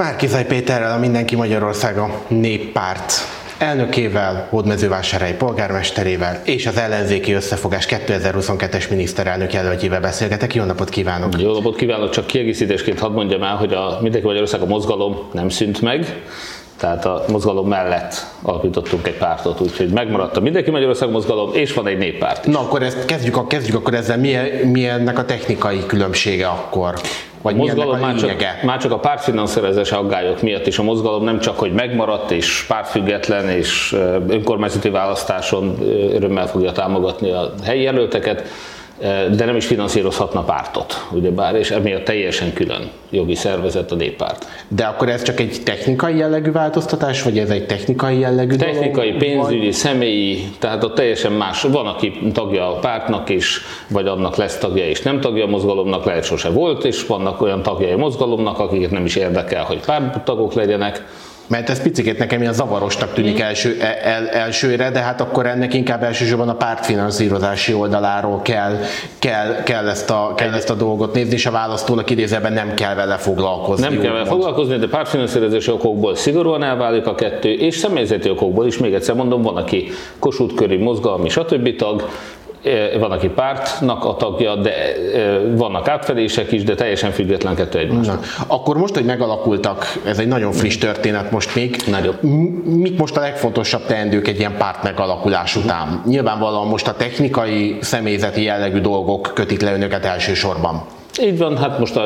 Márkizaj Péterrel a Mindenki Magyarországa néppárt elnökével, Hódmezővásárhelyi polgármesterével és az ellenzéki összefogás 2022-es miniszterelnök jelöltjével beszélgetek. Jó napot kívánok! Jó napot kívánok! Csak kiegészítésként hadd mondjam el, hogy a Mindenki Magyarország a mozgalom nem szűnt meg, tehát a mozgalom mellett alapítottunk egy pártot, úgyhogy megmaradt a Mindenki Magyarország mozgalom, és van egy néppárt. Is. Na akkor ezt kezdjük, kezdjük akkor ezzel, milyen, milyennek a technikai különbsége akkor? Vagy mozgalom már csak, már csak a pártfinanszírozás aggályok miatt is a mozgalom nem csak, hogy megmaradt és pártfüggetlen és önkormányzati választáson örömmel fogja támogatni a helyi jelölteket, de nem is finanszírozhatna pártot, ugyebár, és emiatt teljesen külön jogi szervezet a néppárt. De akkor ez csak egy technikai jellegű változtatás, vagy ez egy technikai jellegű Technikai, dolog, pénzügyi, vagy? személyi, tehát ott teljesen más. Van, aki tagja a pártnak is, vagy annak lesz tagja és nem tagja a mozgalomnak, lehet sose volt, és vannak olyan tagjai a mozgalomnak, akiket nem is érdekel, hogy párttagok legyenek mert ez picit nekem ilyen zavarosnak tűnik első, e, el, elsőre, de hát akkor ennek inkább elsősorban a pártfinanszírozási oldaláról kell, kell, kell, ezt, a, kell ezt a dolgot nézni, és a választónak idézőben nem kell vele foglalkozni. Nem kell vele foglalkozni, de pártfinanszírozási okokból szigorúan elválik a kettő, és személyzeti okokból is, még egyszer mondom, van, aki Kossuth köri mozgalmi, stb. tag, van, aki pártnak a tagja, de vannak átfedések is, de teljesen független kettő egymástól. Akkor most, hogy megalakultak, ez egy nagyon friss történet most még. Nagyobb. Mik most a legfontosabb teendők egy ilyen párt megalakulás után? Nyilvánvalóan most a technikai, személyzeti jellegű dolgok kötik le önöket elsősorban. Így van, hát most a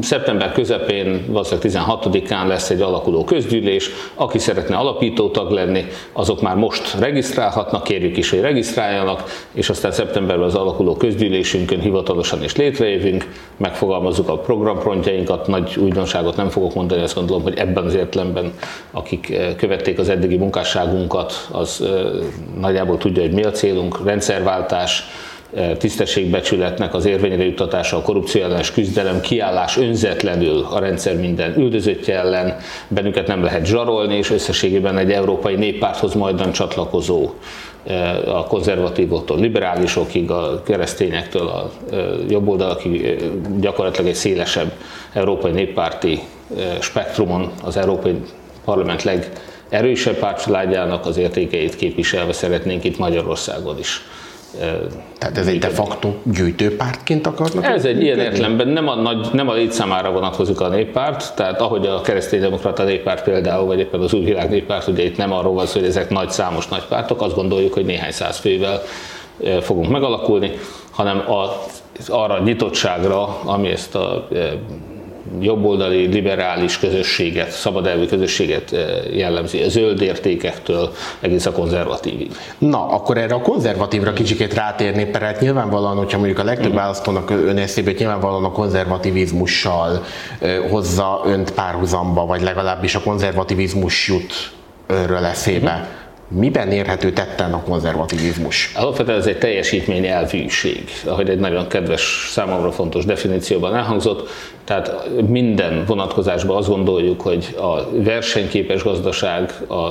szeptember közepén, valószínűleg 16-án lesz egy alakuló közgyűlés. Aki szeretne alapító tag lenni, azok már most regisztrálhatnak, kérjük is, hogy regisztráljanak, és aztán szeptemberben az alakuló közgyűlésünkön hivatalosan is létrejövünk, megfogalmazzuk a programprontjainkat, nagy újdonságot nem fogok mondani, azt gondolom, hogy ebben az értelemben, akik követték az eddigi munkásságunkat, az nagyjából tudja, hogy mi a célunk, rendszerváltás, tisztességbecsületnek az érvényre juttatása, a korrupció ellenes küzdelem, kiállás önzetlenül a rendszer minden üldözöttje ellen, bennünket nem lehet zsarolni, és összességében egy európai néppárthoz majdan csatlakozó a konzervatívoktól, liberálisokig, a keresztényektől, a jobboldalakig gyakorlatilag egy szélesebb európai néppárti spektrumon az Európai Parlament legerősebb pártcsaládjának az értékeit képviselve szeretnénk itt Magyarországon is tehát ez egy de facto gyűjtőpártként akarnak? Ez egy ilyen értelemben nem a, nagy, nem a létszámára vonatkozik a néppárt, tehát ahogy a kereszténydemokrata néppárt például, vagy éppen az új világ néppárt, ugye itt nem arról van szó, hogy ezek nagy számos nagy pártok, azt gondoljuk, hogy néhány száz fővel fogunk megalakulni, hanem a, arra a nyitottságra, ami ezt a jobboldali liberális közösséget, szabadelvű közösséget eh, jellemzi, a zöld értékektől egész a konzervatívig. Na, akkor erre a konzervatívra kicsikét rátérni, mert hát nyilvánvalóan, hogyha mondjuk a legtöbb mm. választónak ön eszébe, nyilvánvalóan a konzervativizmussal hozza önt párhuzamba, vagy legalábbis a konzervativizmus jut önről eszébe. Mm Miben érhető tetten a konzervativizmus? Alapvetően ez egy teljesítmény elvűség, ahogy egy nagyon kedves, számomra fontos definícióban elhangzott. Tehát minden vonatkozásban azt gondoljuk, hogy a versenyképes gazdaság, a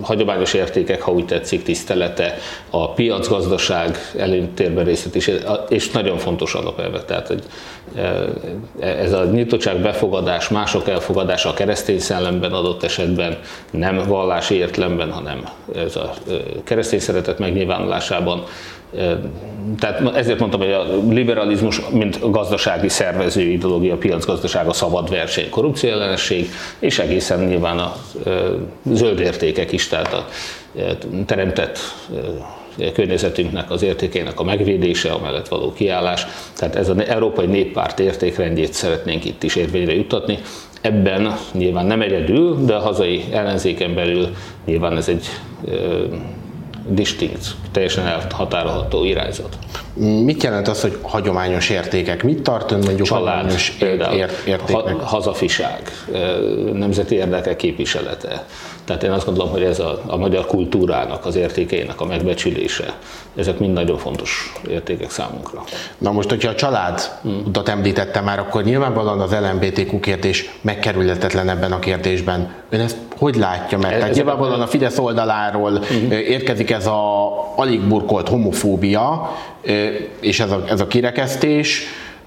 hagyományos értékek, ha úgy tetszik, tisztelete, a piacgazdaság előtérben részlet is, és nagyon fontos alapelve. Tehát hogy ez a nyitottság, befogadás, mások elfogadása a keresztény szellemben adott esetben, nem vallási értelemben, hanem ez a keresztény szeretet megnyilvánulásában tehát ezért mondtam, hogy a liberalizmus, mint gazdasági szervező ideológia, piacgazdaság, a szabad verseny, korrupció ellenesség, és egészen nyilván a zöld értékek is, tehát a teremtett környezetünknek az értékének a megvédése, amellett való kiállás. Tehát ez az Európai Néppárt értékrendjét szeretnénk itt is érvényre juttatni. Ebben nyilván nem egyedül, de a hazai ellenzéken belül nyilván ez egy distinkt, teljesen elhatárolható irányzat. Mit jelent az, hogy hagyományos értékek? Mit tart ön mondjuk Család, hagyományos például, értéknek? hazafiság, nemzeti érdekek képviselete. Tehát én azt gondolom, hogy ez a, a magyar kultúrának, az értékeinek a megbecsülése, ezek mind nagyon fontos értékek számunkra. Na most, hogyha a család utat említette már, akkor nyilvánvalóan az LMBTQ kérdés megkerülhetetlen ebben a kérdésben. Ön ezt hogy látja meg? Tehát nyilvánvalóan a Fidesz oldaláról uh-huh. érkezik ez a alig burkolt homofóbia, és ez a, ez a kirekesztés,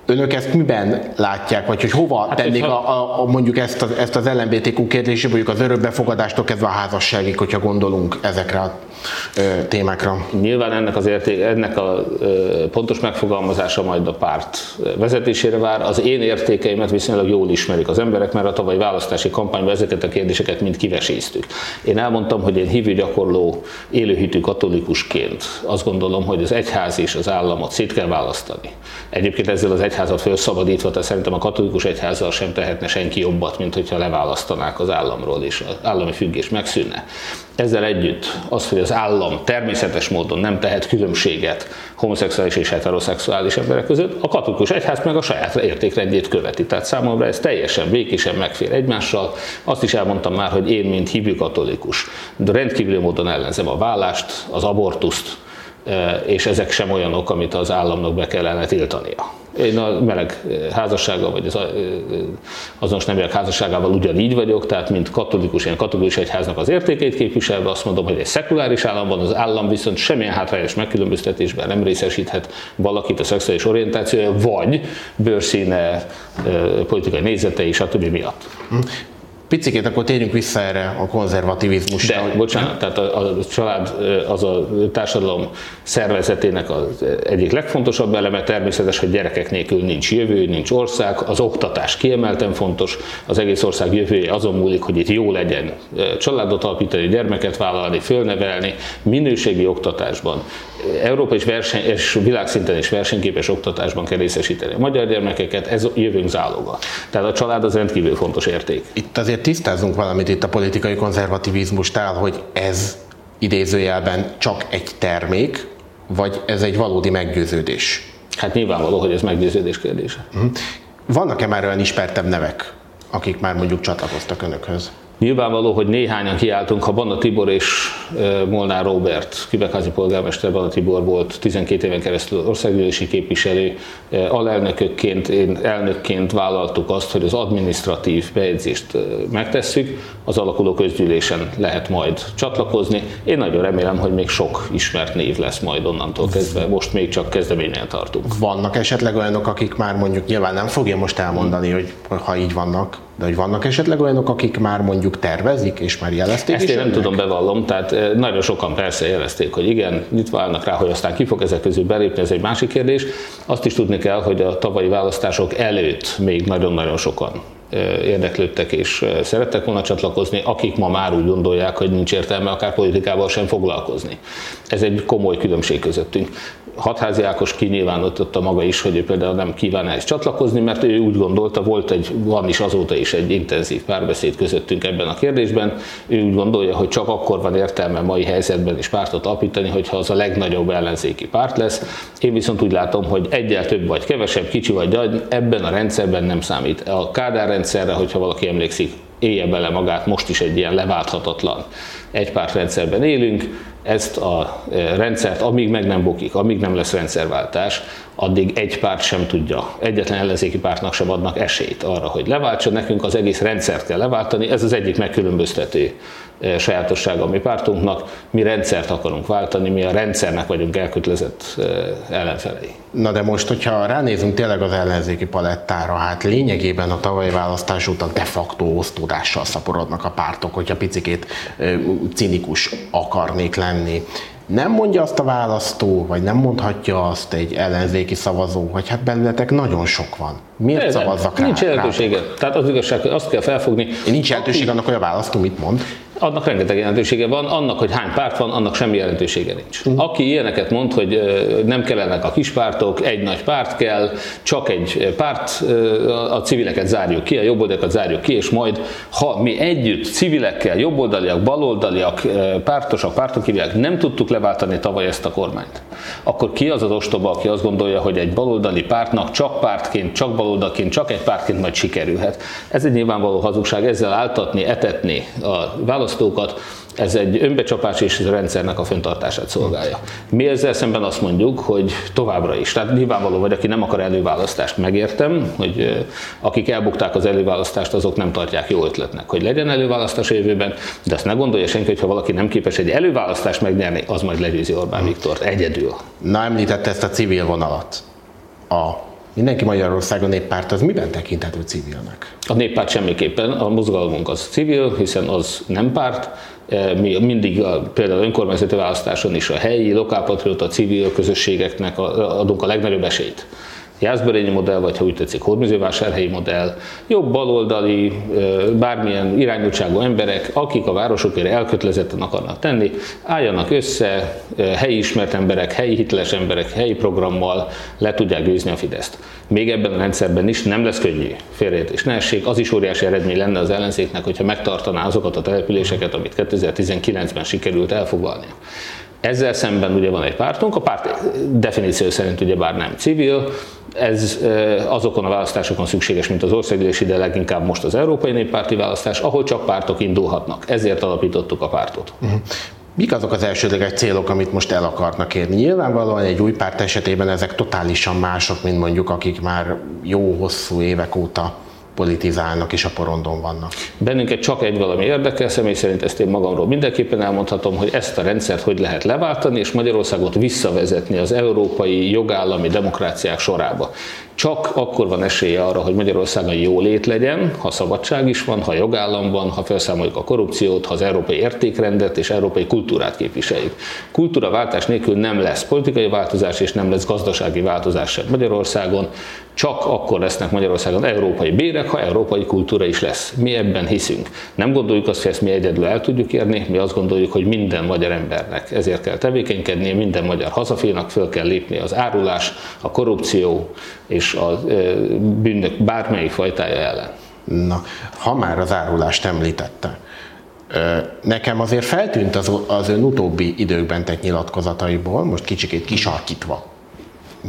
Önök ezt miben látják, vagy hogy hova hát, tennék a, a, a, mondjuk ezt az, ezt az LMBTQ kérdését, mondjuk az örökbefogadástól kezdve a házasságig, hogyha gondolunk ezekre a témákra? Nyilván ennek az érték, ennek a pontos megfogalmazása majd a párt vezetésére vár. Az én értékeimet viszonylag jól ismerik az emberek, mert a tavalyi választási kampányban ezeket a kérdéseket mind kiveséztük. Én elmondtam, hogy én hívő gyakorló élőhitű katolikusként azt gondolom, hogy az egyház és az államot szét kell választani. Egyébként ezzel az egyházat felszabadítva, tehát szerintem a katolikus egyházzal sem tehetne senki jobbat, mint hogyha leválasztanák az államról, és az állami függés megszűnne. Ezzel együtt az, hogy az állam természetes módon nem tehet különbséget homoszexuális és heteroszexuális emberek között, a katolikus egyház meg a saját értékrendjét követi. Tehát számomra ez teljesen békésen megfér egymással. Azt is elmondtam már, hogy én, mint hívő katolikus, de rendkívüli módon ellenzem a vállást, az abortuszt, és ezek sem olyanok, amit az államnak be kellene tiltania. Én a meleg házassággal, vagy az azonos neműek házasságával ugyanígy vagyok, tehát mint katolikus, ilyen katolikus egyháznak az értékeit képviselve azt mondom, hogy egy szekuláris államban az állam viszont semmilyen hátrányos megkülönböztetésben nem részesíthet valakit a szexuális orientációja, vagy bőrszíne, politikai nézetei, stb. miatt. Picikét akkor térjünk vissza erre a konzervativizmusra. De, hogy... bocsánat, tehát a, a család az a társadalom szervezetének az egyik legfontosabb eleme, természetes, hogy gyerekek nélkül nincs jövő, nincs ország, az oktatás kiemelten fontos, az egész ország jövője azon múlik, hogy itt jó legyen családot alapítani, gyermeket vállalni, fölnevelni, minőségi oktatásban, Európa és, verseny, és világszinten is versenyképes oktatásban kell részesíteni a magyar gyermekeket, ez jövőnk záloga. Tehát a család az rendkívül fontos érték. Itt azért tisztázunk valamit itt a politikai konzervativizmustál, hogy ez idézőjelben csak egy termék, vagy ez egy valódi meggyőződés? Hát nyilvánvaló, hogy ez meggyőződés kérdése. Uh-huh. Vannak-e már olyan ismertebb nevek, akik már mondjuk csatlakoztak önökhöz? Nyilvánvaló, hogy néhányan kiálltunk, ha Banna Tibor és Molnár Robert, Kübekházi polgármester Banna Tibor volt 12 éven keresztül országgyűlési képviselő, alelnökökként, én elnökként vállaltuk azt, hogy az administratív bejegyzést megtesszük, az alakuló közgyűlésen lehet majd csatlakozni. Én nagyon remélem, hogy még sok ismert név lesz majd onnantól kezdve, most még csak kezdeményen tartunk. Vannak esetleg olyanok, akik már mondjuk nyilván nem fogja most elmondani, hogy ha így vannak, de hogy vannak esetleg olyanok, akik már mondjuk tervezik, és már jelezték Ezt én nem tudom bevallom, tehát nagyon sokan persze jelezték, hogy igen, itt válnak rá, hogy aztán ki fog ezek közül belépni, ez egy másik kérdés. Azt is tudni kell, hogy a tavalyi választások előtt még nagyon-nagyon sokan érdeklődtek és szerettek volna csatlakozni, akik ma már úgy gondolják, hogy nincs értelme akár politikával sem foglalkozni. Ez egy komoly különbség közöttünk. Hatházi Ákos kinyilvánította maga is, hogy ő például nem kíván ehhez csatlakozni, mert ő úgy gondolta, volt egy, van is azóta is egy intenzív párbeszéd közöttünk ebben a kérdésben. Ő úgy gondolja, hogy csak akkor van értelme mai helyzetben is pártot alapítani, hogyha az a legnagyobb ellenzéki párt lesz. Én viszont úgy látom, hogy egyel több vagy kevesebb, kicsi vagy nagy, ebben a rendszerben nem számít. A Kádár rendszerre, hogyha valaki emlékszik, élje bele magát, most is egy ilyen leválthatatlan egypártrendszerben élünk, ezt a e, rendszert, amíg meg nem bukik, amíg nem lesz rendszerváltás, addig egy párt sem tudja, egyetlen ellenzéki pártnak sem adnak esélyt arra, hogy leváltson. Nekünk az egész rendszert kell leváltani, ez az egyik megkülönböztető e, sajátossága a mi pártunknak. Mi rendszert akarunk váltani, mi a rendszernek vagyunk elkötelezett e, ellenfelei. Na de most, hogyha ránézünk tényleg az ellenzéki palettára, hát lényegében a tavalyi választás után de facto osztódással szaporodnak a pártok, hogyha picikét cinikus akarnék lenni nem mondja azt a választó, vagy nem mondhatja azt egy ellenzéki szavazó, hogy hát belőletek nagyon sok van. Miért de, szavazzak rá? Nincs jelentősége. Tehát az igazság, hogy azt kell felfogni. Nincs jelentősége annak, hogy a választó mit mond? Annak rengeteg jelentősége van, annak, hogy hány párt van, annak semmi jelentősége nincs. Uh-huh. Aki ilyeneket mond, hogy nem kellenek a kispártok, egy nagy párt kell, csak egy párt, a civileket zárjuk ki, a jobboldaliakat zárjuk ki, és majd, ha mi együtt civilekkel, jobboldaliak, baloldaliak, pártosak, pártok nem tudtuk leváltani tavaly ezt a kormányt, akkor ki az az ostoba, aki azt gondolja, hogy egy baloldali pártnak csak pártként, csak baloldalként, csak egy pártként majd sikerülhet. Ez egy nyilvánvaló hazugság, ezzel áltatni, etetni a választókat, ez egy önbecsapás és a rendszernek a fenntartását szolgálja. Mi ezzel szemben azt mondjuk, hogy továbbra is. Tehát nyilvánvaló vagy, aki nem akar előválasztást, megértem, hogy akik elbukták az előválasztást, azok nem tartják jó ötletnek, hogy legyen előválasztás a jövőben, de azt ne gondolja senki, hogy ha valaki nem képes egy előválasztást megnyerni, az majd legyőzi Orbán Viktort egyedül. Na említette ezt a civil vonalat. A Mindenki Magyarországon néppárt az miben tekinthető civilnek? A néppárt semmiképpen, a mozgalmunk az civil, hiszen az nem párt, e, mi mindig a, például önkormányzati választáson is a helyi, lokálpatrióta, civil közösségeknek adunk a legnagyobb esélyt. Jászberényi modell, vagy ha úgy tetszik, hódműzővásárhelyi modell, jobb baloldali, bármilyen irányultságú emberek, akik a városokért elkötelezetten akarnak tenni, álljanak össze, helyi ismert emberek, helyi hiteles emberek, helyi programmal le tudják győzni a Fideszt. Még ebben a rendszerben is nem lesz könnyű félreértés ne essék. Az is óriási eredmény lenne az ellenzéknek, hogyha megtartaná azokat a településeket, amit 2019-ben sikerült elfoglalni. Ezzel szemben ugye van egy pártunk, a párt definíció szerint ugye bár nem civil, ez azokon a választásokon szükséges, mint az országgyűlési, de leginkább most az Európai Néppárti választás, ahol csak pártok indulhatnak. Ezért alapítottuk a pártot. Uh-huh. Mik azok az elsődleges célok, amit most el akarnak érni? Nyilvánvalóan egy új párt esetében ezek totálisan mások, mint mondjuk akik már jó hosszú évek óta politizálnak és a porondon vannak. Bennünket csak egy valami érdekel, személy szerint ezt én magamról mindenképpen elmondhatom, hogy ezt a rendszert hogy lehet leváltani, és Magyarországot visszavezetni az európai jogállami demokráciák sorába. Csak akkor van esélye arra, hogy Magyarországon jó lét legyen, ha szabadság is van, ha jogállam van, ha felszámoljuk a korrupciót, ha az európai értékrendet és európai kultúrát képviseljük. Kultúraváltás nélkül nem lesz politikai változás és nem lesz gazdasági változás sem Magyarországon. Csak akkor lesznek Magyarországon európai bérek, ha európai kultúra is lesz. Mi ebben hiszünk. Nem gondoljuk azt, hogy ezt mi egyedül el tudjuk érni, mi azt gondoljuk, hogy minden magyar embernek ezért kell tevékenykednie, minden magyar hazafénak föl kell lépni az árulás, a korrupció és a bűnök bármelyik fajtája ellen. Na, ha már az árulást említette, Nekem azért feltűnt az, az ön utóbbi időkben tett nyilatkozataiból, most kicsikét kisarkítva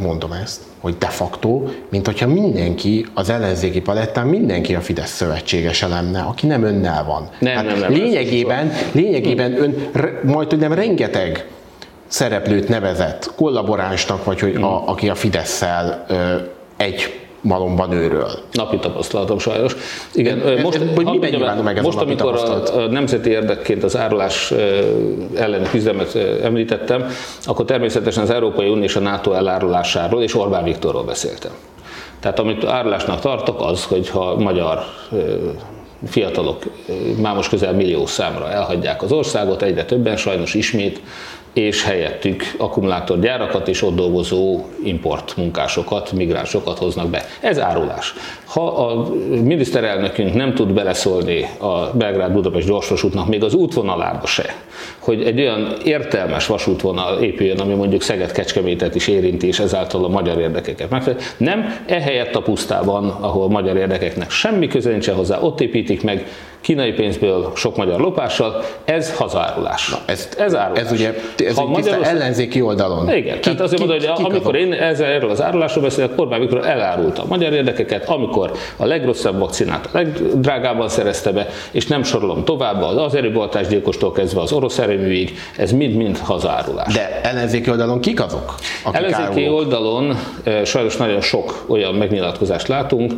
mondom ezt, hogy de facto, mint hogyha mindenki az ellenzéki palettán mindenki a Fidesz szövetséges lenne, aki nem önnel van. Nem, hát nem, nem, lényegében, lényegében ön majd hogy nem rengeteg szereplőt nevezett kollaboránsnak, vagy hogy a, hmm. aki a Fidesz-szel egy malomban őről. Napi tapasztalatom sajnos. Igen, most, hogy miben meg ez most a amikor a, a nemzeti érdekként az árulás elleni küzdelmet említettem, akkor természetesen az Európai Unió és a NATO elárulásáról és Orbán Viktorról beszéltem. Tehát amit árulásnak tartok, az, hogyha magyar fiatalok már most közel millió számra elhagyják az országot, egyre többen sajnos ismét és helyettük akkumulátorgyárakat és ott dolgozó import munkásokat, migránsokat hoznak be. Ez árulás. Ha a miniszterelnökünk nem tud beleszólni a Belgrád-Budapest gyorsvasútnak még az útvonalába se, hogy egy olyan értelmes vasútvonal épüljön, ami mondjuk Szeged-Kecskemétet is érinti, és ezáltal a magyar érdekeket megfelel. Nem, ehelyett a pusztában, ahol a magyar érdekeknek semmi köze nincsen hozzá, ott építik meg kínai pénzből sok magyar lopással, ez hazárulás. Na, ez, ez árulás. Ez ugye ez ha egy ellenzéki oldalon. Igen, ki, tehát azért mondom, hogy amikor én ezzel, erről az árulásról beszélek, Orbán Viktor elárulta a magyar érdekeket, amikor a legrosszabb vakcinát a legdrágábban szerezte be, és nem sorolom tovább, az erőboltásgyilkostól kezdve az orosz erőműig, ez mind-mind hazárulás. De ellenzéki oldalon kik azok? Akik ellenzéki árulók? oldalon sajnos nagyon sok olyan megnyilatkozást látunk,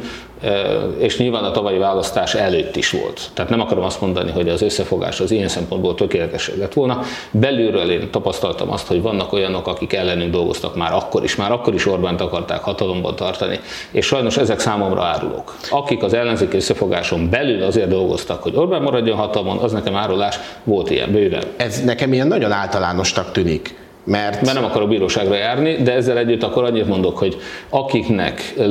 és nyilván a tavalyi választás előtt is volt. Tehát nem akarom azt mondani, hogy az összefogás az ilyen szempontból tökéletes lett volna. Belülről én tapasztaltam azt, hogy vannak olyanok, akik ellenünk dolgoztak már akkor is, már akkor is Orbánt akarták hatalomban tartani, és sajnos ezek számomra árulók. Akik az ellenzéki összefogáson belül azért dolgoztak, hogy Orbán maradjon hatalmon, az nekem árulás, volt ilyen bőven. Ez nekem ilyen nagyon általánosnak tűnik mert... mert nem akarok bíróságra járni, de ezzel együtt akkor annyit mondok, hogy akiknek e,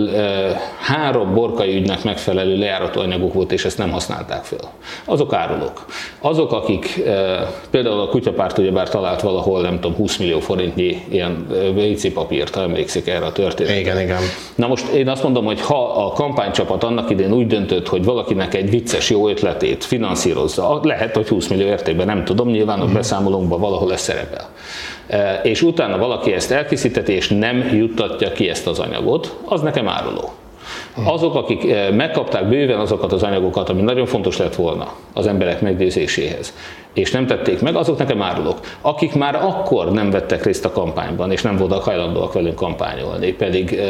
három borkai ügynek megfelelő lejárató anyaguk volt, és ezt nem használták fel, azok árulók. Azok, akik e, például a kutyapárt ugyebár talált valahol, nem tudom, 20 millió forintnyi ilyen WC papírt, ha emlékszik erre a történetre. Igen, igen. Na most én azt mondom, hogy ha a kampánycsapat annak idén úgy döntött, hogy valakinek egy vicces jó ötletét finanszírozza, lehet, hogy 20 millió értékben, nem tudom, nyilván a mhm. beszámolónkban valahol ez szerepel és utána valaki ezt elkészíteti, és nem juttatja ki ezt az anyagot, az nekem áruló. Azok, akik megkapták bőven azokat az anyagokat, ami nagyon fontos lett volna az emberek meggyőzéséhez, és nem tették meg, azok nekem árulók. Akik már akkor nem vettek részt a kampányban, és nem voltak hajlandóak velünk kampányolni, pedig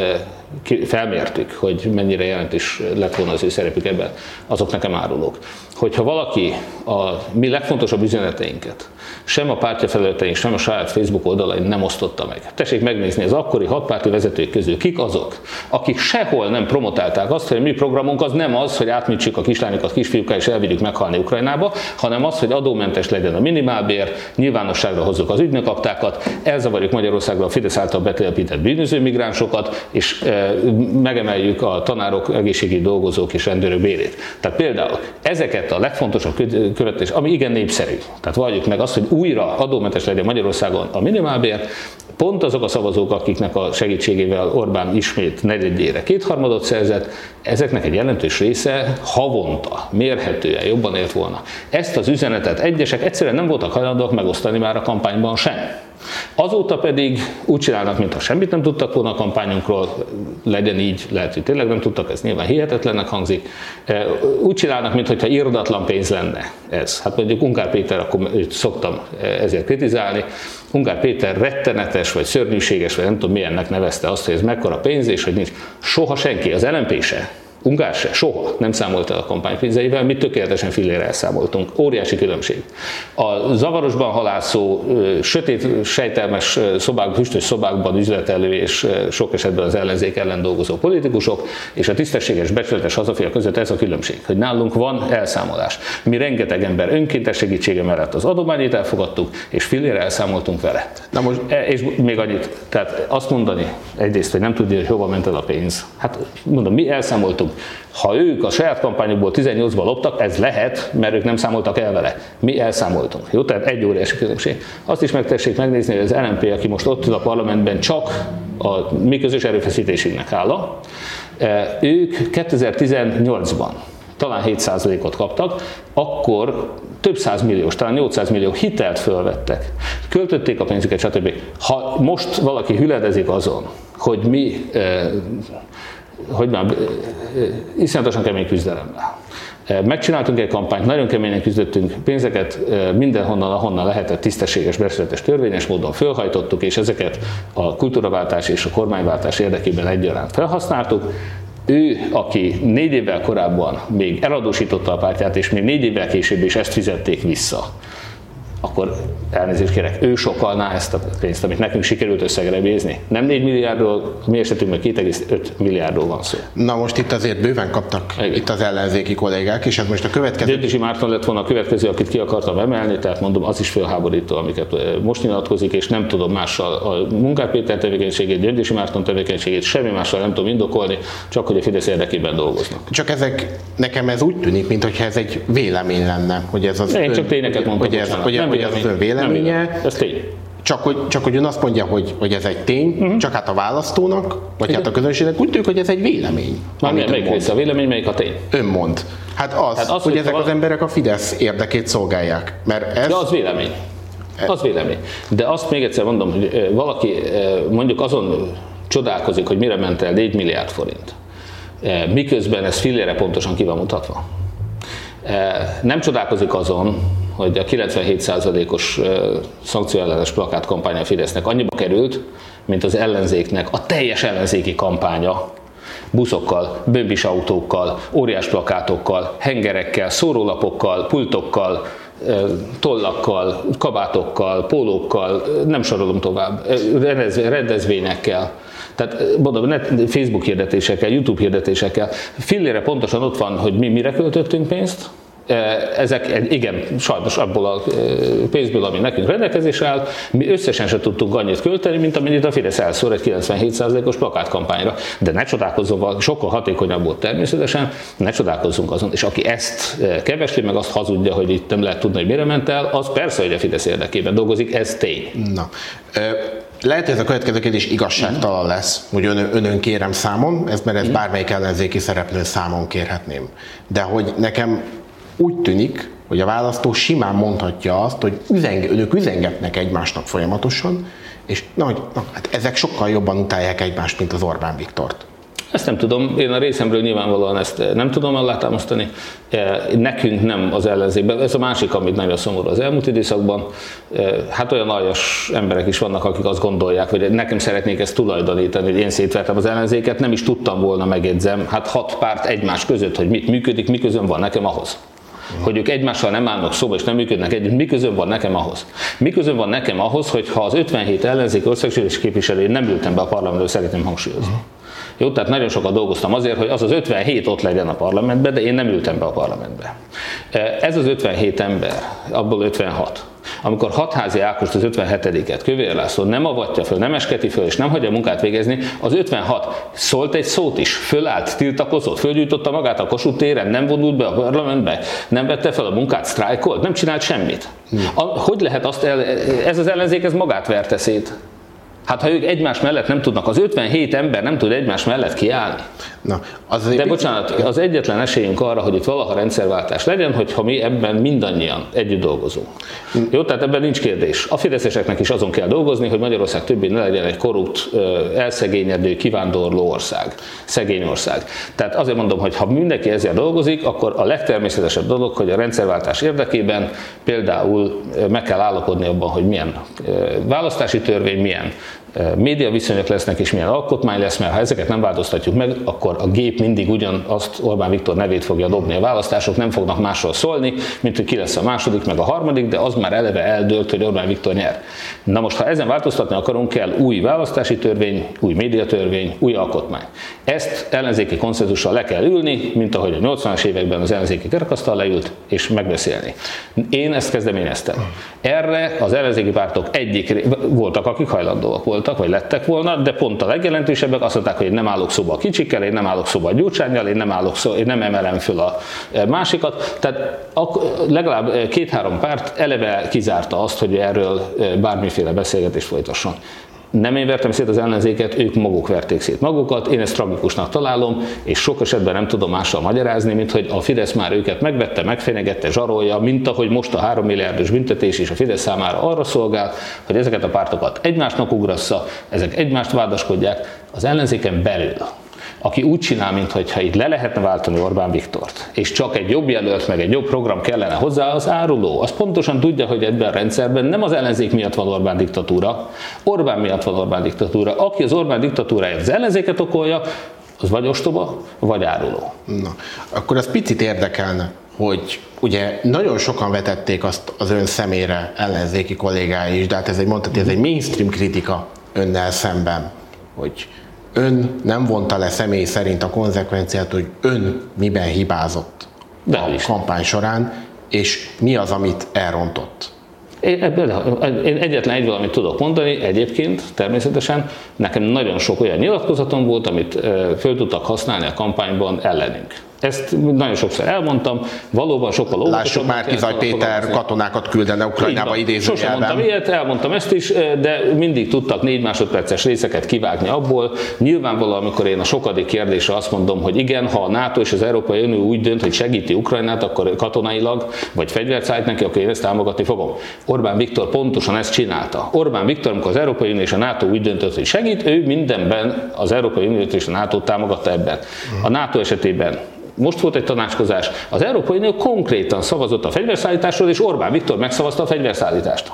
felmértük, hogy mennyire jelentős lett volna az ő szerepük ebben, azok nekem árulók. Hogyha valaki a mi legfontosabb üzeneteinket sem a pártja felületein, sem a saját Facebook oldalain nem osztotta meg. Tessék megnézni az akkori hatpárti vezetők közül, kik azok, akik sehol nem promotálták azt, hogy a mi programunk az nem az, hogy átmítsük a kislányokat kisfiúkkal és elvigyük meghalni Ukrajnába, hanem az, hogy adómentes legyen a minimálbér, nyilvánosságra hozzuk az ügynökaktákat, elzavarjuk Magyarországra a Fidesz által betelepített bűnöző migránsokat, és e, megemeljük a tanárok, egészségügyi dolgozók és rendőrök bérét. Tehát például ezeket a legfontosabb követés, ami igen népszerű. Tehát valljuk meg azt, hogy újra adómentes legyen Magyarországon a minimálbér, pont azok a szavazók, akiknek a segítségével Orbán ismét negyedjére kétharmadot szerzett, ezeknek egy jelentős része havonta, mérhetően jobban ért volna. Ezt az üzenetet egyesek egyszerűen nem voltak hajlandóak megosztani már a kampányban sem. Azóta pedig úgy csinálnak, mintha semmit nem tudtak volna a kampányunkról, legyen így, lehet, hogy tényleg nem tudtak, ez nyilván hihetetlennek hangzik. E, úgy csinálnak, mintha irdatlan pénz lenne ez. Hát mondjuk Ungár Péter, akkor őt szoktam ezért kritizálni, Ungár Péter rettenetes, vagy szörnyűséges, vagy nem tudom milyennek nevezte azt, hogy ez mekkora pénz, és hogy nincs soha senki, az LMP se, Ungár se, soha nem számolt el a kampánypénzeivel, mi tökéletesen fillére elszámoltunk. Óriási különbség. A zavarosban halászó, sötét, sejtelmes szobák, füstös szobákban üzletelő és sok esetben az ellenzék ellen dolgozó politikusok, és a tisztességes, becsületes hazafia között ez a különbség, hogy nálunk van elszámolás. Mi rengeteg ember önkéntes segítsége mellett az adományét elfogadtuk, és fillére elszámoltunk vele. Na most, e, és még annyit, tehát azt mondani egyrészt, hogy nem tudja, hogy hova ment el a pénz. Hát mondom, mi elszámoltunk ha ők a saját kampányukból 18-ban loptak, ez lehet, mert ők nem számoltak el vele. Mi elszámoltunk. Jó, tehát egy óriási különbség. Azt is megtessék megnézni, hogy az LNP, aki most ott ül a parlamentben, csak a mi közös erőfeszítésünknek hála, e, ők 2018-ban talán 7%-ot kaptak, akkor több száz milliós, talán 800 millió hitelt fölvettek, költötték a pénzüket, stb. Ha most valaki hüledezik azon, hogy mi e, hogy már, iszonyatosan kemény küzdelemmel. Megcsináltunk egy kampányt, nagyon keményen küzdöttünk, pénzeket mindenhonnan, ahonnan lehetett tisztességes, beszületes, törvényes módon fölhajtottuk, és ezeket a kultúraváltás és a kormányváltás érdekében egyaránt felhasználtuk. Ő, aki négy évvel korábban még eladósította a pártját, és még négy évvel később is ezt fizették vissza akkor elnézést kérek, ő sokalná ezt a pénzt, amit nekünk sikerült összegre bízni. Nem 4 milliárdról, a mi esetünkben 2,5 milliárdról van szó. Na most itt azért bőven kaptak Igen. itt az ellenzéki kollégák, és ez most a következő... Gyöngyösi Márton lett volna a következő, akit ki akartam emelni, tehát mondom, az is fölháborító, amiket most nyilatkozik, és nem tudom mással a Munkár Péter tevékenységét, Gyöngyösi Márton tevékenységét, semmi mással nem tudom indokolni, csak hogy a Fidesz érdekében dolgoznak. Csak ezek, nekem ez úgy tűnik, mintha ez egy vélemény lenne, hogy ez az... Én csak tényeket mondtam, hogy ez, hogy hogy ez az ön véleménye. Nem ez tény. Csak hogy, csak hogy ön azt mondja, hogy, hogy ez egy tény, uh-huh. csak hát a választónak, vagy Igen. hát a közönségnek úgy tűnik, hogy ez egy vélemény. Már milyen, melyik része a vélemény, melyik a tény? Ön mond. Hát az, hát az hogy, hogy ezek az emberek a Fidesz érdekét szolgálják. Mert ez... De az vélemény. Az vélemény. De azt még egyszer mondom, hogy valaki mondjuk azon csodálkozik, hogy mire ment el 4 milliárd forint. Miközben ez fillére pontosan ki van mutatva. Nem csodálkozik azon, hogy a 97%-os szankcióellenes plakát kampánya Fidesznek annyiba került, mint az ellenzéknek a teljes ellenzéki kampánya buszokkal, bömbis autókkal, óriás plakátokkal, hengerekkel, szórólapokkal, pultokkal, tollakkal, kabátokkal, pólókkal, nem sorolom tovább, rendezvényekkel. Tehát mondom, Facebook hirdetésekkel, YouTube hirdetésekkel. Fillére pontosan ott van, hogy mi mire költöttünk pénzt, ezek, igen, sajnos abból a pénzből, ami nekünk rendelkezésre áll, mi összesen se tudtunk annyit költeni, mint amennyit a Fidesz elszór egy 97%-os plakátkampányra. De ne csodálkozzon, sokkal hatékonyabb volt természetesen, ne csodálkozzunk azon. És aki ezt kevesli, meg azt hazudja, hogy itt nem lehet tudni, hogy mire ment el, az persze, hogy a Fidesz érdekében dolgozik, ez tény. Na. Lehet, hogy ez a következő kérdés igazságtalan lesz, hogy ön, önön kérem számon, ez, mert ez bármelyik ellenzéki szereplő számon kérhetném. De hogy nekem úgy tűnik, hogy a választó simán mondhatja azt, hogy üzeng, önök üzengetnek egymásnak folyamatosan, és na, hogy, na, hát ezek sokkal jobban utálják egymást, mint az Orbán Viktort. Ezt nem tudom, én a részemről nyilvánvalóan ezt nem tudom alátámasztani. Nekünk nem az ellenzékben, ez a másik, amit nagyon szomorú az elmúlt időszakban. Hát olyan aljas emberek is vannak, akik azt gondolják, hogy nekem szeretnék ezt tulajdonítani, hogy én szétvertem az ellenzéket, nem is tudtam volna, megjegyzem, hát hat párt egymás között, hogy mit működik, miközben van nekem ahhoz hogy ők egymással nem állnak szóba és nem működnek együtt, miközben van nekem ahhoz? Miközben van nekem ahhoz, hogy ha az 57 ellenzék országgyűlés képviselő nem ültem be a parlamentbe, szeretném hangsúlyozni. Jó, tehát nagyon sokat dolgoztam azért, hogy az az 57 ott legyen a parlamentben, de én nem ültem be a parlamentbe. Ez az 57 ember, abból 56, amikor hatházi Ákost az 57-et Kövér László nem avatja föl, nem esketi föl, és nem hagyja munkát végezni, az 56 szólt egy szót is, fölállt, tiltakozott, fölgyújtotta magát a Kossuth téren, nem vonult be a parlamentbe, nem vette fel a munkát, sztrájkolt, nem csinált semmit. A, hogy lehet azt, el, ez az ellenzék, ez magát verte szét. Hát ha ők egymás mellett nem tudnak, az 57 ember nem tud egymás mellett kiállni. Na, az De bocsánat, az egyetlen esélyünk arra, hogy itt valaha rendszerváltás legyen, hogyha mi ebben mindannyian együtt dolgozunk. Jó, tehát ebben nincs kérdés. A fideszeseknek is azon kell dolgozni, hogy Magyarország többé ne legyen egy korrupt, elszegényedő, kivándorló ország, szegény ország. Tehát azért mondom, hogy ha mindenki ezzel dolgozik, akkor a legtermészetesebb dolog, hogy a rendszerváltás érdekében például meg kell állapodni abban, hogy milyen választási törvény, milyen média viszonyok lesznek, és milyen alkotmány lesz, mert ha ezeket nem változtatjuk meg, akkor a gép mindig ugyanazt Orbán Viktor nevét fogja dobni. A választások nem fognak másról szólni, mint hogy ki lesz a második, meg a harmadik, de az már eleve eldőlt, hogy Orbán Viktor nyer. Na most, ha ezen változtatni akarunk, kell új választási törvény, új médiatörvény, új alkotmány. Ezt ellenzéki konszenzussal le kell ülni, mint ahogy a 80-as években az ellenzéki kerekasztal leült, és megbeszélni. Én ezt kezdeményeztem. Erre az ellenzéki pártok egyik, voltak, akik hajlandóak voltak, vagy lettek volna, de pont a legjelentősebbek azt mondták, hogy én nem állok szóba a kicsikkel, én nem állok szóba a gyurcsányjal, én nem állok szóba, én nem emelem föl a e, másikat. Tehát legalább e, két-három párt eleve kizárta azt, hogy erről e, bármiféle beszélgetés folytasson nem én vertem szét az ellenzéket, ők maguk verték szét magukat, én ezt tragikusnak találom, és sok esetben nem tudom mással magyarázni, mint hogy a Fidesz már őket megvette, megfenyegette, zsarolja, mint ahogy most a 3 milliárdos büntetés is a Fidesz számára arra szolgál, hogy ezeket a pártokat egymásnak ugrassza, ezek egymást vádaskodják, az ellenzéken belül aki úgy csinál, mintha itt le lehetne váltani Orbán Viktort, és csak egy jobb jelölt, meg egy jobb program kellene hozzá, az áruló. Az pontosan tudja, hogy ebben a rendszerben nem az ellenzék miatt van Orbán diktatúra, Orbán miatt van Orbán diktatúra. Aki az Orbán diktatúráját az ellenzéket okolja, az vagy ostoba, vagy áruló. Na, akkor az picit érdekelne, hogy ugye nagyon sokan vetették azt az ön szemére ellenzéki kollégái is, de hát ez egy mondhatni, ez egy mainstream kritika önnel szemben, hogy ön nem vonta le személy szerint a konzekvenciát, hogy ön miben hibázott De a is. kampány során, és mi az, amit elrontott. Én, ebből, én egyetlen egy valamit tudok mondani, egyébként természetesen nekem nagyon sok olyan nyilatkozatom volt, amit föl tudtak használni a kampányban ellenünk. Ezt nagyon sokszor elmondtam, valóban sokkal óvatosabb. Lássuk már, Kizaj Péter katonákat küldene Ukrajnába idézőjelben. Sosem mondtam ilyet, elmondtam ezt is, de mindig tudtak négy másodperces részeket kivágni abból. Nyilvánvalóan, amikor én a sokadik kérdésre azt mondom, hogy igen, ha a NATO és az Európai Unió úgy dönt, hogy segíti Ukrajnát, akkor katonailag, vagy fegyvert szállít neki, akkor én ezt támogatni fogom. Orbán Viktor pontosan ezt csinálta. Orbán Viktor, amikor az Európai Unió és a NATO úgy döntött, hogy segít, ő mindenben az Európai Unió és a NATO támogatta ebben. A NATO esetében most volt egy tanácskozás, az Európai Unió konkrétan szavazott a fegyverszállításról, és Orbán Viktor megszavazta a fegyverszállítást.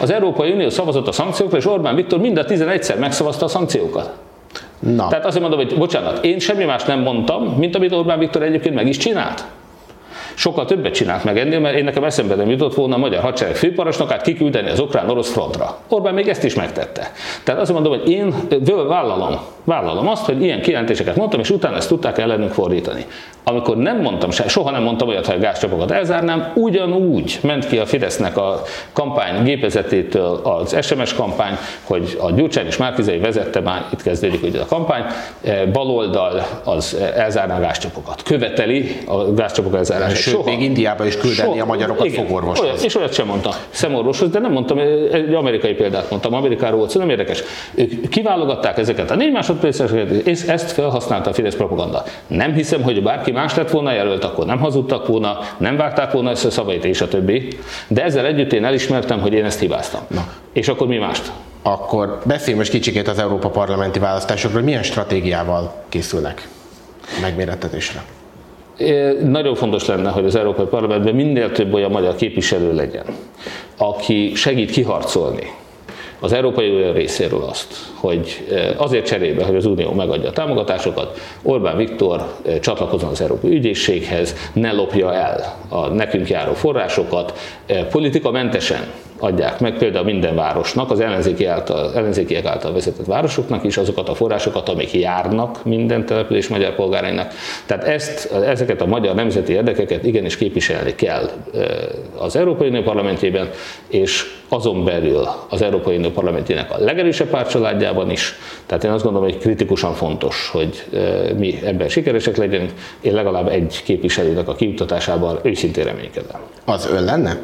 Az Európai Unió szavazott a szankciókra, és Orbán Viktor mind a 11-szer megszavazta a szankciókat. Na. Tehát azt mondom, hogy bocsánat, én semmi más nem mondtam, mint amit Orbán Viktor egyébként meg is csinált. Sokkal többet csinált meg ennél, mert én nekem eszembe nem jutott volna a magyar hadsereg főparancsnokát kiküldeni az ukrán-orosz frontra. Orbán még ezt is megtette. Tehát azt mondom, hogy én vállalom, vállalom azt, hogy ilyen kijelentéseket mondtam, és utána ezt tudták ellenünk fordítani. Amikor nem mondtam, soha nem mondtam olyat, hogy a gázcsapokat elzárnám, ugyanúgy ment ki a Fidesznek a kampány gépezetétől az SMS kampány, hogy a Gyurcsány és Márkizai vezette, már itt kezdődik ugye a kampány, e, baloldal az elzárná a gázcsapokat. Követeli a gázcsapok elzárását. Sőt, soha. még Indiába is küldeni soha. a magyarokat Igen, fogorvoshoz. Olyat, és olyat sem mondta. Szemorvoshoz, de nem mondtam, egy amerikai példát mondtam, Amerikáról volt, nem érdekes. Ők kiválogatták ezeket a négy másodperceseket, és ezt felhasználta a Fidesz propaganda. Nem hiszem, hogy bárki más lett volna jelölt, akkor nem hazudtak volna, nem vágták volna össze a szavait és a többi. De ezzel együtt én elismertem, hogy én ezt hibáztam. Na. És akkor mi mást? akkor beszélj most kicsikét az Európa parlamenti választásokról, milyen stratégiával készülnek megmérettetésre? Nagyon fontos lenne, hogy az Európai Parlamentben minél több olyan magyar képviselő legyen, aki segít kiharcolni az Európai Unió részéről azt, hogy azért cserébe, hogy az Unió megadja a támogatásokat, Orbán Viktor csatlakozzon az Európai Ügyészséghez, ne lopja el a nekünk járó forrásokat, politikamentesen adják meg például minden városnak, az ellenzéki által, ellenzékiek által vezetett városoknak is azokat a forrásokat, amik járnak minden település magyar polgárainak. Tehát ezt, ezeket a magyar nemzeti érdekeket igenis képviselni kell az Európai Unió parlamentjében, és azon belül az Európai Unió parlamentjének a legerősebb pártcsaládjában is. Tehát én azt gondolom, hogy kritikusan fontos, hogy mi ebben sikeresek legyünk. Én legalább egy képviselőnek a kiutatásában őszintén reménykedem. Az ön lenne?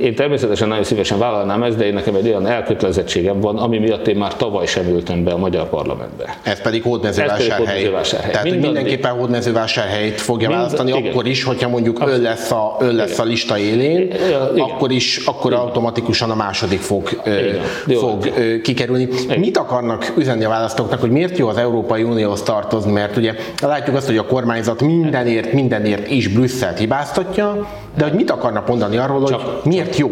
Én természetesen nagyon szívesen vállalnám ezt, de én nekem egy olyan elkötelezettségem van, ami miatt én már tavaly sem ültem be a magyar parlamentbe. Ez pedig hódmezővásárhely. Tehát Mindaddig, mindenképpen hódmezővásárhelyt fogja mind, választani, igen. akkor is, hogyha mondjuk ön lesz a, ön lesz a lista élén, igen. akkor is, akkor igen. automatikusan a második fog, igen. fog igen. kikerülni. Igen. Mit akarnak üzenni a választóknak, hogy miért jó az Európai Unióhoz tartozni, mert ugye látjuk azt, hogy a kormányzat mindenért, mindenért is Brüsszelt hibáztatja, de hogy mit akarnak mondani arról, Csak, hogy miért jó?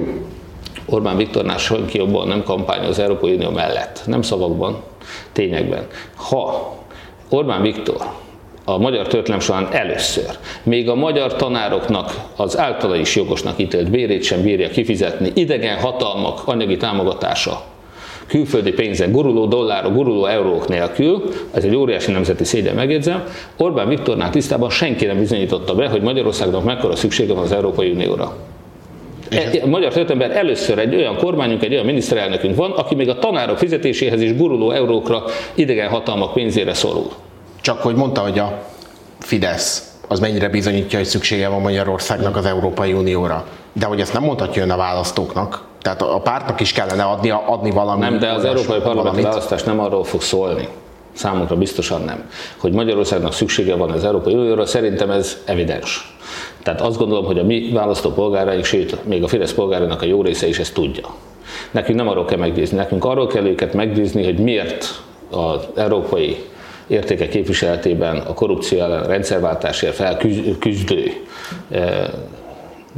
Orbán Viktornál senki jobban nem kampány az Európai Unió mellett. Nem szavakban, tényekben. Ha Orbán Viktor a magyar történelem során először. Még a magyar tanároknak az általa is jogosnak ítélt bérét sem bírja kifizetni. Idegen hatalmak anyagi támogatása külföldi pénzek, guruló dollárok, guruló eurók nélkül, ez egy óriási nemzeti szégyen megjegyzem, Orbán Viktornál tisztában senki nem bizonyította be, hogy Magyarországnak mekkora szüksége van az Európai Unióra. A magyar történelemben először egy olyan kormányunk, egy olyan miniszterelnökünk van, aki még a tanárok fizetéséhez is guruló eurókra, idegen hatalmak pénzére szorul. Csak hogy mondta, hogy a Fidesz az mennyire bizonyítja, hogy szüksége van Magyarországnak az Európai Unióra. De hogy ezt nem mondhatja ön a választóknak, tehát a pártnak is kellene adni, adni valamit. Nem, de az Európai Parlamenti választás nem arról fog szólni, számunkra biztosan nem, hogy Magyarországnak szüksége van az Európai Unióra, szerintem ez evidens. Tehát azt gondolom, hogy a mi választópolgáraink, sőt, még a Fidesz polgárainak a jó része is ezt tudja. Nekünk nem arról kell meggyőzni, nekünk arról kell őket meggyőzni, hogy miért az európai értékek képviseletében a korrupció ellen rendszerváltásért felküzdő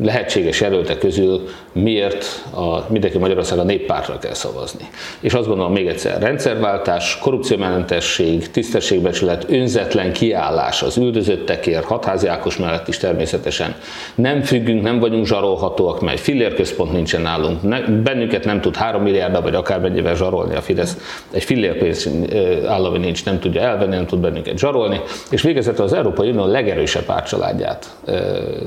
lehetséges jelöltek közül miért a mindenki Magyarország a néppártra kell szavazni. És azt gondolom még egyszer, rendszerváltás, korrupciómentesség, tisztességbecsület, önzetlen kiállás az üldözöttekért, hatházi Ákos mellett is természetesen. Nem függünk, nem vagyunk zsarolhatóak, mert fillérközpont nincsen nálunk. Ne, bennünket nem tud 3 milliárd vagy akár mennyivel zsarolni a Fidesz. Egy fillérpénz állami nincs, nem tudja elvenni, nem tud bennünket zsarolni. És végezetül az Európai Unió legerősebb pártcsaládját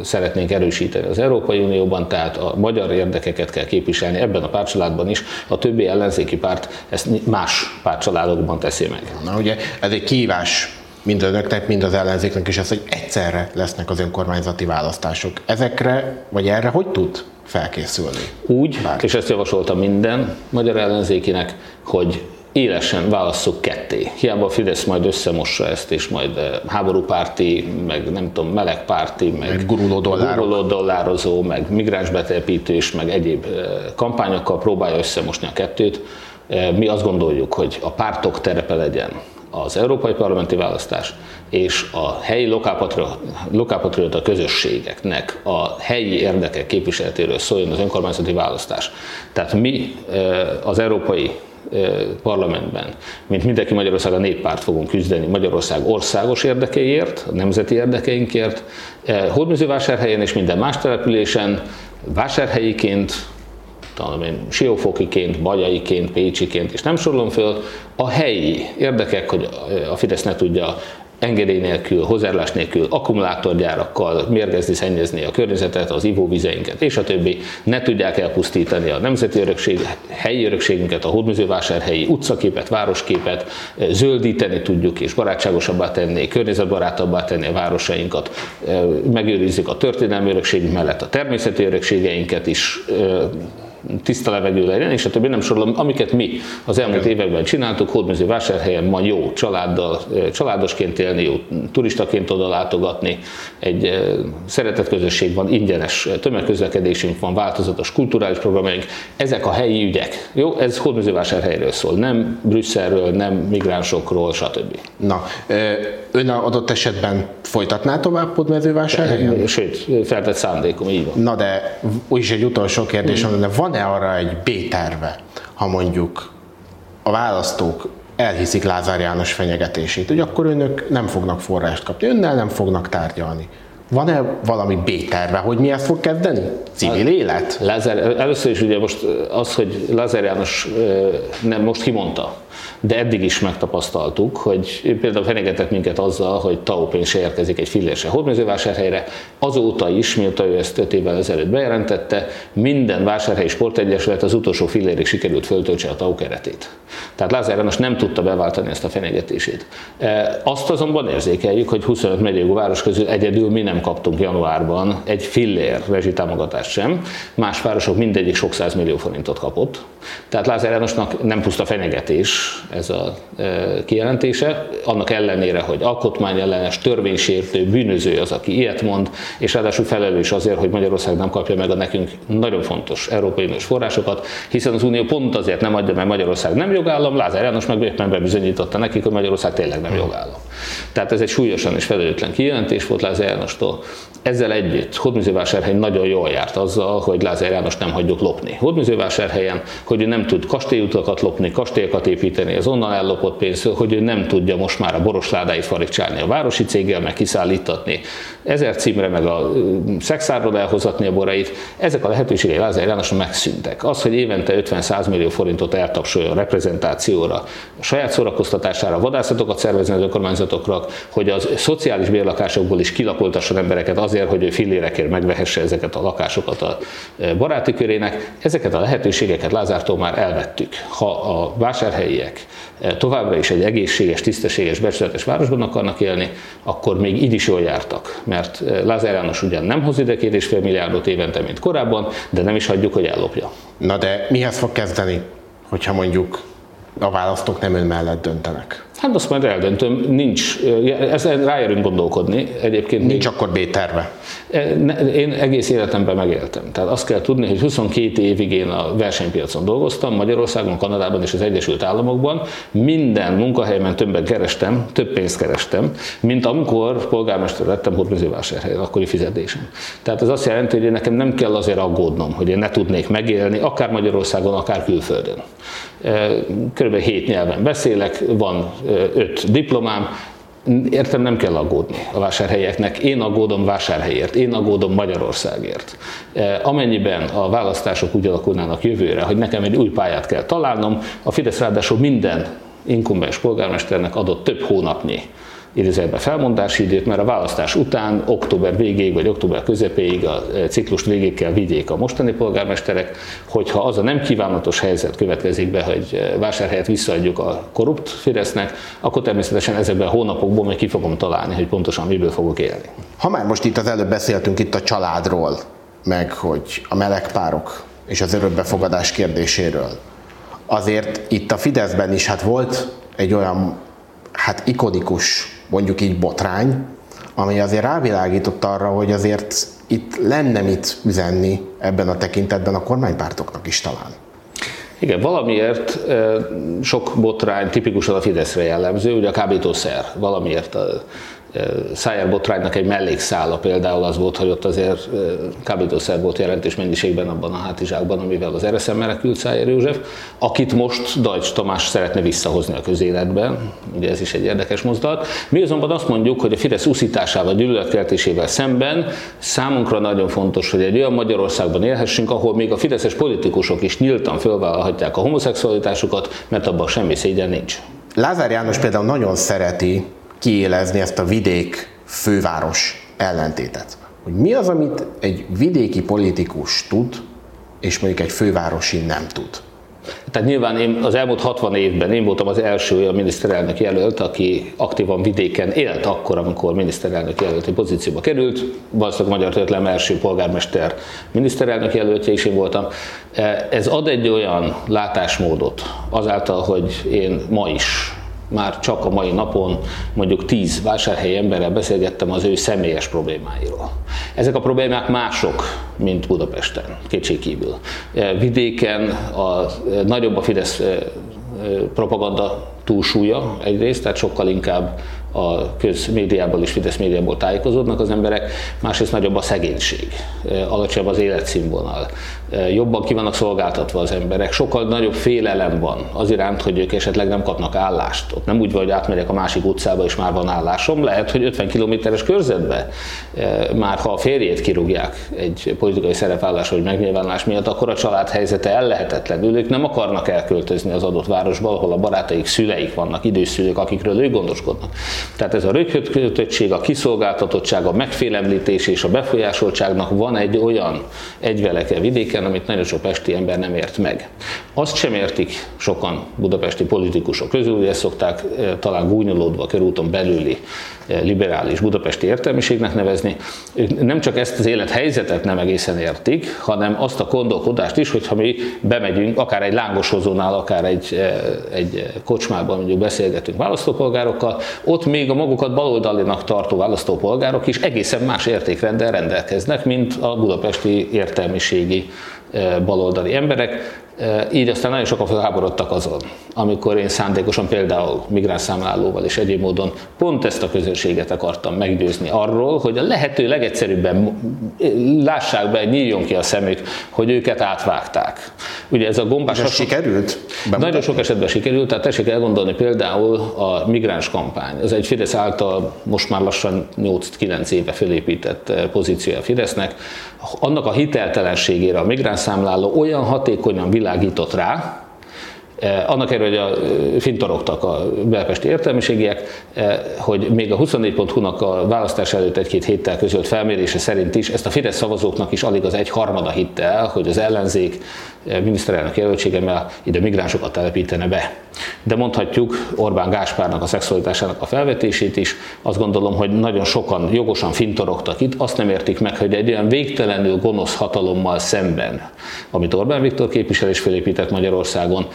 szeretnénk erősíteni az Európai Unióban, tehát a magyar érdekeket kell képviselni ebben a pártcsaládban is, a többi ellenzéki párt ezt más pártcsaládokban teszi meg. Na ugye ez egy kívás mind önöknek, mind az ellenzéknek is ez, hogy egyszerre lesznek az önkormányzati választások. Ezekre, vagy erre hogy tud felkészülni? Úgy, Bár. és ezt javasolta minden magyar ellenzékinek, hogy élesen válasszuk ketté. Hiába a Fidesz majd összemossa ezt, és majd eh, háborúpárti, meg nem tudom, melegpárti, meg, meg guruló, guruló dollározó, meg migránsbetelepítés, meg egyéb eh, kampányokkal próbálja összemosni a kettőt. Eh, mi azt gondoljuk, hogy a pártok terepe legyen az európai parlamenti választás és a helyi lokálpatriota közösségeknek a helyi érdekek képviseletéről szóljon az önkormányzati választás. Tehát mi az európai parlamentben, mint mindenki Magyarország a néppárt fogunk küzdeni Magyarország országos érdekeiért, a nemzeti érdekeinkért, Hódműzővásárhelyen és minden más településen, vásárhelyiként, talán én Siófokiként, Bagyaiként, Pécsiként, és nem sorolom föl, a helyi érdekek, hogy a Fidesz ne tudja engedély nélkül, hozzájárulás nélkül, akkumulátorgyárakkal mérgezni, szennyezni a környezetet, az ivóvizeinket és a többi, ne tudják elpusztítani a nemzeti örökség, helyi örökségünket, a hódműzővásárhelyi utcaképet, városképet, zöldíteni tudjuk és barátságosabbá tenni, környezetbarátabbá tenni a városainkat, megőrizzük a történelmi örökség mellett a természeti örökségeinket is, tiszta levegő legyen, és a többi nem sorolom, amiket mi az elmúlt években csináltuk, Hódműző vásárhelyen ma jó családdal, családosként élni, jó turistaként oda látogatni, egy szeretett közösség van, ingyenes tömegközlekedésünk van, változatos kulturális programjaink, ezek a helyi ügyek. Jó, ez Hódműzővásárhelyről szól, nem Brüsszelről, nem migránsokról, stb. Na, ön adott esetben folytatná tovább Hódmezővásárhelyen? Sőt, feltett szándékom, így van. Na de úgyis egy utolsó kérdés, hmm. de van-e arra egy B-terve, ha mondjuk a választók elhiszik Lázár János fenyegetését, hogy akkor önök nem fognak forrást kapni, önnel nem fognak tárgyalni. Van-e valami B-terve, hogy mi ezt fog kezdeni? Civil élet? Lázár, először is ugye most az, hogy Lázár János nem most kimondta, de eddig is megtapasztaltuk, hogy például fenyegetett minket azzal, hogy TAO pénz érkezik egy fillér se Hódmezővásárhelyre. Azóta is, mióta ő ezt 5 évvel ezelőtt bejelentette, minden vásárhelyi sportegyesület az utolsó fillérig sikerült föltöltse a TAO keretét. Tehát Lázár János nem tudta beváltani ezt a fenyegetését. E, azt azonban érzékeljük, hogy 25 megyégú város közül egyedül mi nem kaptunk januárban egy fillér rezsitámogatást sem. Más városok mindegyik sok millió forintot kapott. Tehát Lázár Jánosnak nem puszta fenyegetés ez a e, kijelentése, annak ellenére, hogy alkotmányellenes, törvénysértő, bűnöző az, aki ilyet mond, és ráadásul felelős azért, hogy Magyarország nem kapja meg a nekünk nagyon fontos Európai Uniós forrásokat, hiszen az Unió pont azért nem adja, mert Magyarország nem jogállam, Lázár János meg éppen bebizonyította nekik, hogy Magyarország tényleg nem jogállam. Tehát ez egy súlyosan és felelőtlen kijelentés volt Lázár Jánostól. Ezzel együtt Hódműzővásárhely nagyon jól járt azzal, hogy Lázár János nem hagyjuk lopni. Hódműzővásárhelyen, hogy ő nem tud kastélyutakat lopni, kastélyokat építeni, az onnan ellopott pénz, hogy ő nem tudja most már a borosládáit farigcsálni a városi céggel, meg kiszállítatni ezer címre, meg a szexárról elhozatni a borait. Ezek a lehetőségei Lázár János megszűntek. Az, hogy évente 50-100 millió forintot eltapsolja a reprezentációra, a saját szórakoztatására, vadászatokat szervezni az önkormányzatokra, hogy az szociális bérlakásokból is kilakoltasson embereket azért, hogy ő fillérekért megvehesse ezeket a lakásokat a baráti körének. Ezeket a lehetőségeket Lázártól már elvettük. Ha a vásárhelyiek továbbra is egy egészséges, tisztességes, becsületes városban akarnak élni, akkor még így is jól jártak. Mert Lázár János ugyan nem hoz ide két és fél milliárdot évente, mint korábban, de nem is hagyjuk, hogy ellopja. Na de mihez fog kezdeni, hogyha mondjuk a választók nem ön mellett döntenek? Hát azt majd eldöntöm, nincs, ezen ráérünk gondolkodni. Egyébként nincs még, akkor B-terve? E, én egész életemben megéltem. Tehát azt kell tudni, hogy 22 évig én a versenypiacon dolgoztam, Magyarországon, Kanadában és az Egyesült Államokban. Minden munkahelyemen többet kerestem, több pénzt kerestem, mint amikor polgármester lettem Hódmezővásárhelyen, akkori fizetésem. Tehát ez azt jelenti, hogy nekem nem kell azért aggódnom, hogy én ne tudnék megélni, akár Magyarországon, akár külföldön. E, körülbelül hét nyelven beszélek, van öt diplomám, értem, nem kell aggódni a vásárhelyeknek. Én aggódom vásárhelyért, én aggódom Magyarországért. Amennyiben a választások úgy alakulnának jövőre, hogy nekem egy új pályát kell találnom, a Fidesz ráadásul minden inkumbens polgármesternek adott több hónapnyi idézőjelben felmondási időt, mert a választás után október végéig vagy október közepéig a e, ciklust végig kell vigyék a mostani polgármesterek, hogyha az a nem kívánatos helyzet következik be, hogy e, vásárhelyet visszaadjuk a korrupt Fidesznek, akkor természetesen ezekben a hónapokból még ki fogom találni, hogy pontosan miből fogok élni. Ha már most itt az előbb beszéltünk itt a családról, meg hogy a melegpárok és az örökbefogadás kérdéséről, azért itt a Fideszben is hát volt egy olyan hát ikonikus mondjuk így botrány, ami azért rávilágított arra, hogy azért itt lenne mit üzenni ebben a tekintetben a kormánypártoknak is talán. Igen, valamiért sok botrány tipikusan a Fideszre jellemző, ugye a kábítószer valamiért a Szájer botránynak egy mellékszála például az volt, hogy ott azért kábítószer volt jelentős mennyiségben abban a hátizsákban, amivel az RSM menekült Szájer József, akit most Dajcs Tamás szeretne visszahozni a közéletben, ugye ez is egy érdekes mozdulat. Mi azonban azt mondjuk, hogy a Fidesz uszításával, gyűlöletkeltésével szemben számunkra nagyon fontos, hogy egy olyan Magyarországban élhessünk, ahol még a fideszes politikusok is nyíltan fölvállalhatják a homoszexualitásukat, mert abban semmi szégyen nincs. Lázár János például nagyon szereti kiélezni ezt a vidék főváros ellentétet. Hogy mi az, amit egy vidéki politikus tud, és mondjuk egy fővárosi nem tud. Tehát nyilván én az elmúlt 60 évben én voltam az első olyan miniszterelnök jelölt, aki aktívan vidéken élt akkor, amikor miniszterelnök jelölti pozícióba került. Valószínűleg magyar történelem első polgármester miniszterelnök jelöltje is én voltam. Ez ad egy olyan látásmódot azáltal, hogy én ma is már csak a mai napon mondjuk 10 vásárhelyi emberrel beszélgettem az ő személyes problémáiról. Ezek a problémák mások, mint Budapesten, kétségkívül. Vidéken a nagyobb a Fidesz propaganda túlsúlya egyrészt, tehát sokkal inkább a közmédiából és Fidesz médiából tájékozódnak az emberek, másrészt nagyobb a szegénység, alacsonyabb az életszínvonal, jobban ki vannak szolgáltatva az emberek, sokkal nagyobb félelem van az iránt, hogy ők esetleg nem kapnak állást. Ott nem úgy van, hogy átmegyek a másik utcába és már van állásom, lehet, hogy 50 kilométeres körzetbe már ha a férjét kirúgják egy politikai szerepállás vagy megnyilvánulás miatt, akkor a család helyzete ellehetetlenül. Ők nem akarnak elköltözni az adott városba, ahol a barátaik, szüleik vannak, időszülők, akikről ők gondoskodnak. Tehát ez a rögkötöttség, a kiszolgáltatottság, a megfélemlítés és a befolyásoltságnak van egy olyan egyveleke vidéken, amit nagyon sok pesti ember nem ért meg. Azt sem értik sokan budapesti politikusok közül, hogy ezt szokták eh, talán gúnyolódva körúton belüli liberális budapesti értelmiségnek nevezni. Ők nem csak ezt az élethelyzetet nem egészen értik, hanem azt a gondolkodást is, hogyha mi bemegyünk, akár egy lángoshozónál, akár egy, eh, egy kocsmában mondjuk beszélgetünk választópolgárokkal, ott még a magukat baloldalinak tartó választópolgárok is egészen más értékrendel rendelkeznek, mint a budapesti értelmiségi baloldali emberek. Így aztán nagyon sokan felháborodtak azon, amikor én szándékosan például migráns számlálóval és egyéb módon pont ezt a közönséget akartam meggyőzni arról, hogy a lehető legegyszerűbben lássák be, nyíljon ki a szemük, hogy őket átvágták. Ugye ez a gombás... Ez sikerült? Bemutatni? Nagyon sok esetben sikerült, tehát tessék elgondolni például a migráns kampány. Ez egy Fidesz által most már lassan 8-9 éve felépített pozíciója a Fidesznek. Annak a hiteltelenségére a migráns számláló olyan hatékonyan világított rá, eh, annak ellenére, hogy a, eh, fintorogtak a belpesti értelmiségiek, eh, hogy még a 24.hu-nak a választás előtt egy-két héttel közölt felmérése szerint is ezt a Fidesz szavazóknak is alig az egy harmada hitte el, hogy az ellenzék miniszterelnök jelöltségemmel ide migránsokat telepítene be. De mondhatjuk Orbán Gáspárnak a szexualitásának a felvetését is. Azt gondolom, hogy nagyon sokan jogosan fintorogtak itt, azt nem értik meg, hogy egy olyan végtelenül gonosz hatalommal szemben, amit Orbán Viktor képvisel és felépített Magyarországon,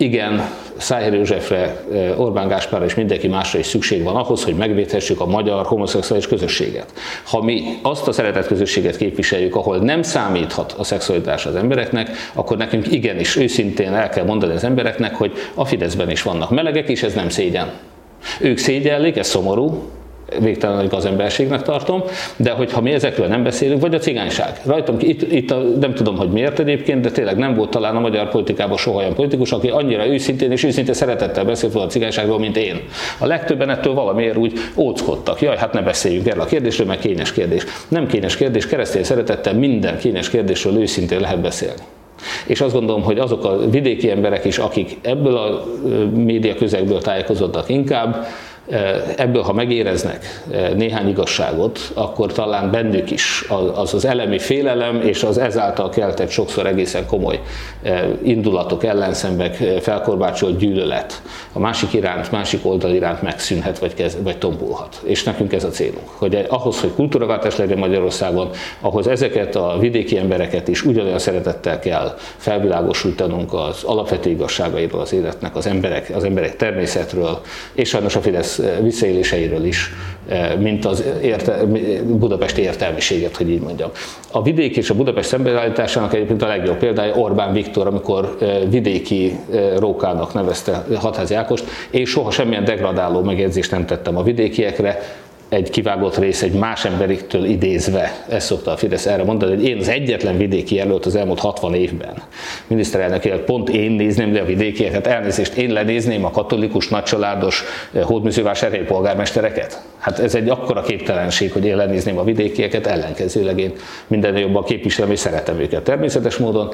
igen, Szájer Józsefre, eh, Orbán Gáspárra és mindenki másra is szükség van ahhoz, hogy megvédhessük a magyar homoszexuális közösséget. Ha mi azt a szeretett közösséget képviseljük, ahol nem számíthat a szexualitás az embereknek, akkor nekünk igenis őszintén el kell mondani az embereknek, hogy a Fideszben is vannak melegek, és ez nem szégyen. Ők szégyellik, ez szomorú, végtelen gazemberségnek tartom, de hogyha mi ezekről nem beszélünk, vagy a cigányság. Rajtam, itt, itt a, nem tudom, hogy miért egyébként, de tényleg nem volt talán a magyar politikában soha olyan politikus, aki annyira őszintén és őszinte szeretettel beszélt volna a cigányságról, mint én. A legtöbben ettől valamiért úgy óckodtak. Jaj, hát ne beszéljünk erről a kérdésről, mert kényes kérdés. Nem kényes kérdés, keresztény szeretettel minden kényes kérdésről őszintén lehet beszélni. És azt gondolom, hogy azok a vidéki emberek is, akik ebből a média közegből tájékozódnak inkább, ebből, ha megéreznek néhány igazságot, akkor talán bennük is az az elemi félelem és az ezáltal keltett sokszor egészen komoly indulatok, ellenszembek, felkorbácsolt gyűlölet a másik iránt, másik oldal iránt megszűnhet vagy, kezd, vagy tombulhat. És nekünk ez a célunk, hogy ahhoz, hogy kultúraváltás legyen Magyarországon, ahhoz ezeket a vidéki embereket is ugyanolyan szeretettel kell felvilágosítanunk az alapvető igazságairól az életnek, az emberek, az emberek természetről, és sajnos a Fidesz visszaéléseiről is, eh, mint az érte, Budapest értelmiséget, hogy így mondjam. A vidék és a Budapest szembeállításának egyébként a legjobb példája Orbán Viktor, amikor eh, vidéki eh, rókának nevezte Hatházi Ákost, és soha semmilyen degradáló megjegyzést nem tettem a vidékiekre, egy kivágott rész egy más emberiktől idézve, ezt szokta a Fidesz erre mondani, hogy én az egyetlen vidéki jelölt az elmúlt 60 évben. Miniszterelnök jelölt, pont én nézném le a vidékieket, elnézést, én lenézném a katolikus, nagycsaládos eh, hódműzővásárhelyi polgármestereket. Hát ez egy akkora képtelenség, hogy én lenézném a vidékieket, ellenkezőleg én minden jobban képviselem és szeretem őket. Természetes módon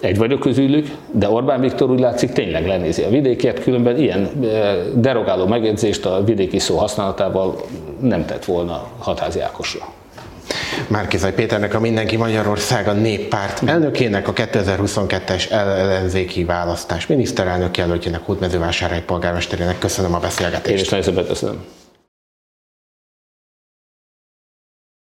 egy vagyok közülük, de Orbán Viktor úgy látszik tényleg lenézi a vidékiet, különben ilyen eh, derogáló megjegyzést a vidéki szó használatával nem tett volna Hatházi Ákosra. Márkizai Péternek, a Mindenki Magyarország a néppárt elnökének, a 2022-es ellenzéki választás miniszterelnök jelöltjének, Hódmezővásárhely polgármesterének. Köszönöm a beszélgetést. Én is nagyon szépen köszönöm.